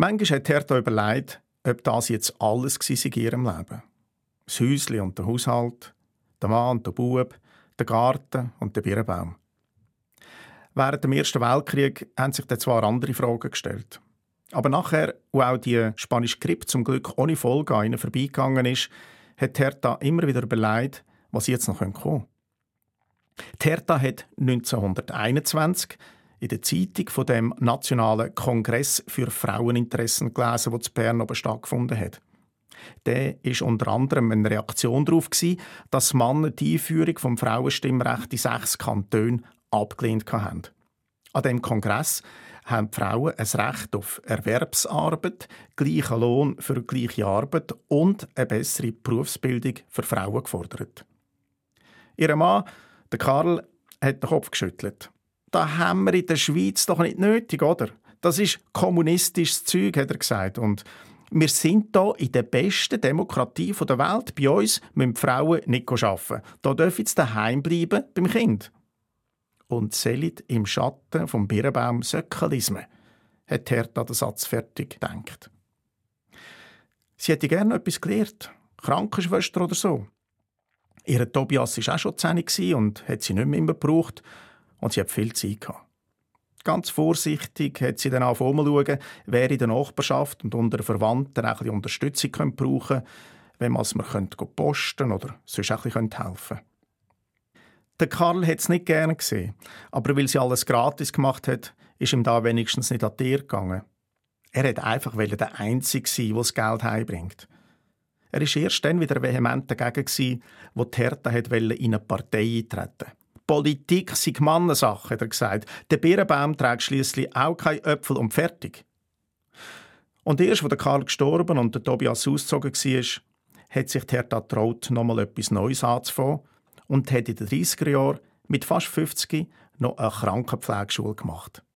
Manchmal hat Hertha überlegt, ob das jetzt alles war in ihrem Leben. Das Häuschen und der Haushalt, der Mann und der Bub, der Garten und der Birnbaum. Während dem Ersten Weltkrieg haben sich dann zwar andere Fragen gestellt. Aber nachher, wo auch die spanische Grippe zum Glück ohne Folge an ihnen vorbeigegangen ist, hat Hertha immer wieder überlegt, was jetzt noch kommen könnte. Hertha hat 1921 in der Zeitung von dem Nationalen Kongress für Fraueninteressen gelesen, der zu Bern oben stattgefunden hat. Der ist unter anderem eine Reaktion darauf, dass Männer die Einführung vom Frauenstimmrecht in sechs Kantonen abgelehnt haben. An dem Kongress haben die Frauen ein Recht auf Erwerbsarbeit, gleichen Lohn für gleiche Arbeit und eine bessere Berufsbildung für Frauen gefordert. Ihr Mann, der Karl, hat den Kopf geschüttelt. Da haben wir in der Schweiz doch nicht nötig, oder? Das ist kommunistisches Zeug, hat er gesagt. Und wir sind hier in der besten Demokratie der Welt. Bei uns müssen die Frauen nicht arbeiten. Da dürfen sie daheim bleiben beim Kind und sellit im Schatten vom Birnbaum Söckalisme, hat Hertha den Satz fertig gedacht. Sie hätte gerne etwas gelernt, Krankenschwester oder so. Ihr Tobias war auch schon zehn und hat sie nicht mehr immer gebraucht und sie hat viel Zeit gehabt. Ganz vorsichtig hat sie dann auf schauen, wer in der Nachbarschaft und unter Verwandten ein bisschen Unterstützung brauchen könnte, wenn man es mir posten oder sonst ein bisschen helfen könnte. Der Karl hat es nicht gerne gesehen, aber weil sie alles gratis gemacht hat, ist ihm da wenigstens nicht an die Tür gegangen. Er hat einfach der Einzige sein, der das Geld heimbringt. Er war erst dann wieder vehement dagegen, wo die Hertha in eine Partei eintreten Politik sei Mannensache, hat er gesagt. Der Birnbaum trägt schließlich auch kein Äpfel und fertig. Und erst, als Karl gestorben und der Tobias ausgezogen war, hat sich Hertha traut, nochmal etwas Neues anzufangen und hat in den 30er Jahren mit fast 50 noch eine Krankenpflegeschule gemacht.